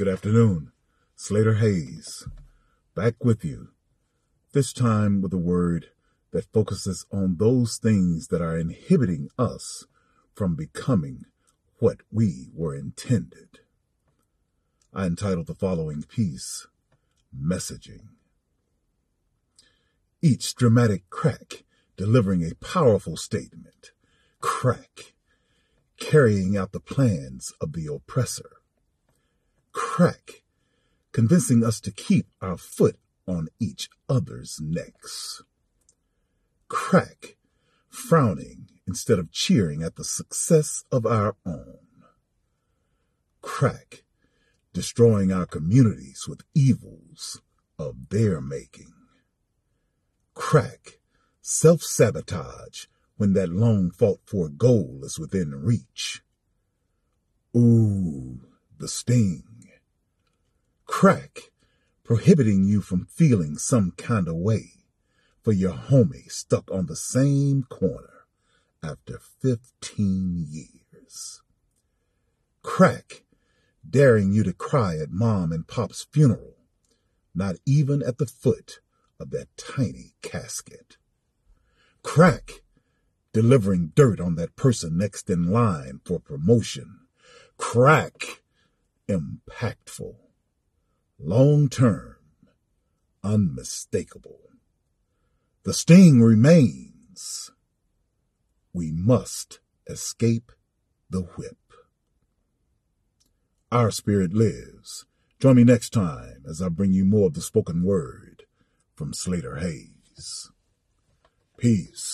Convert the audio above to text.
Good afternoon. Slater Hayes, back with you, this time with a word that focuses on those things that are inhibiting us from becoming what we were intended. I entitled the following piece, Messaging. Each dramatic crack delivering a powerful statement. Crack, carrying out the plans of the oppressor. Crack, convincing us to keep our foot on each other's necks. Crack, frowning instead of cheering at the success of our own. Crack, destroying our communities with evils of their making. Crack, self sabotage when that long fought for goal is within reach. Ooh, the sting. Crack, prohibiting you from feeling some kind of way for your homie stuck on the same corner after 15 years. Crack, daring you to cry at mom and pop's funeral, not even at the foot of that tiny casket. Crack, delivering dirt on that person next in line for promotion. Crack, impactful, long term, unmistakable. The sting remains. We must escape the whip. Our spirit lives. Join me next time as I bring you more of the spoken word from Slater Hayes. Peace.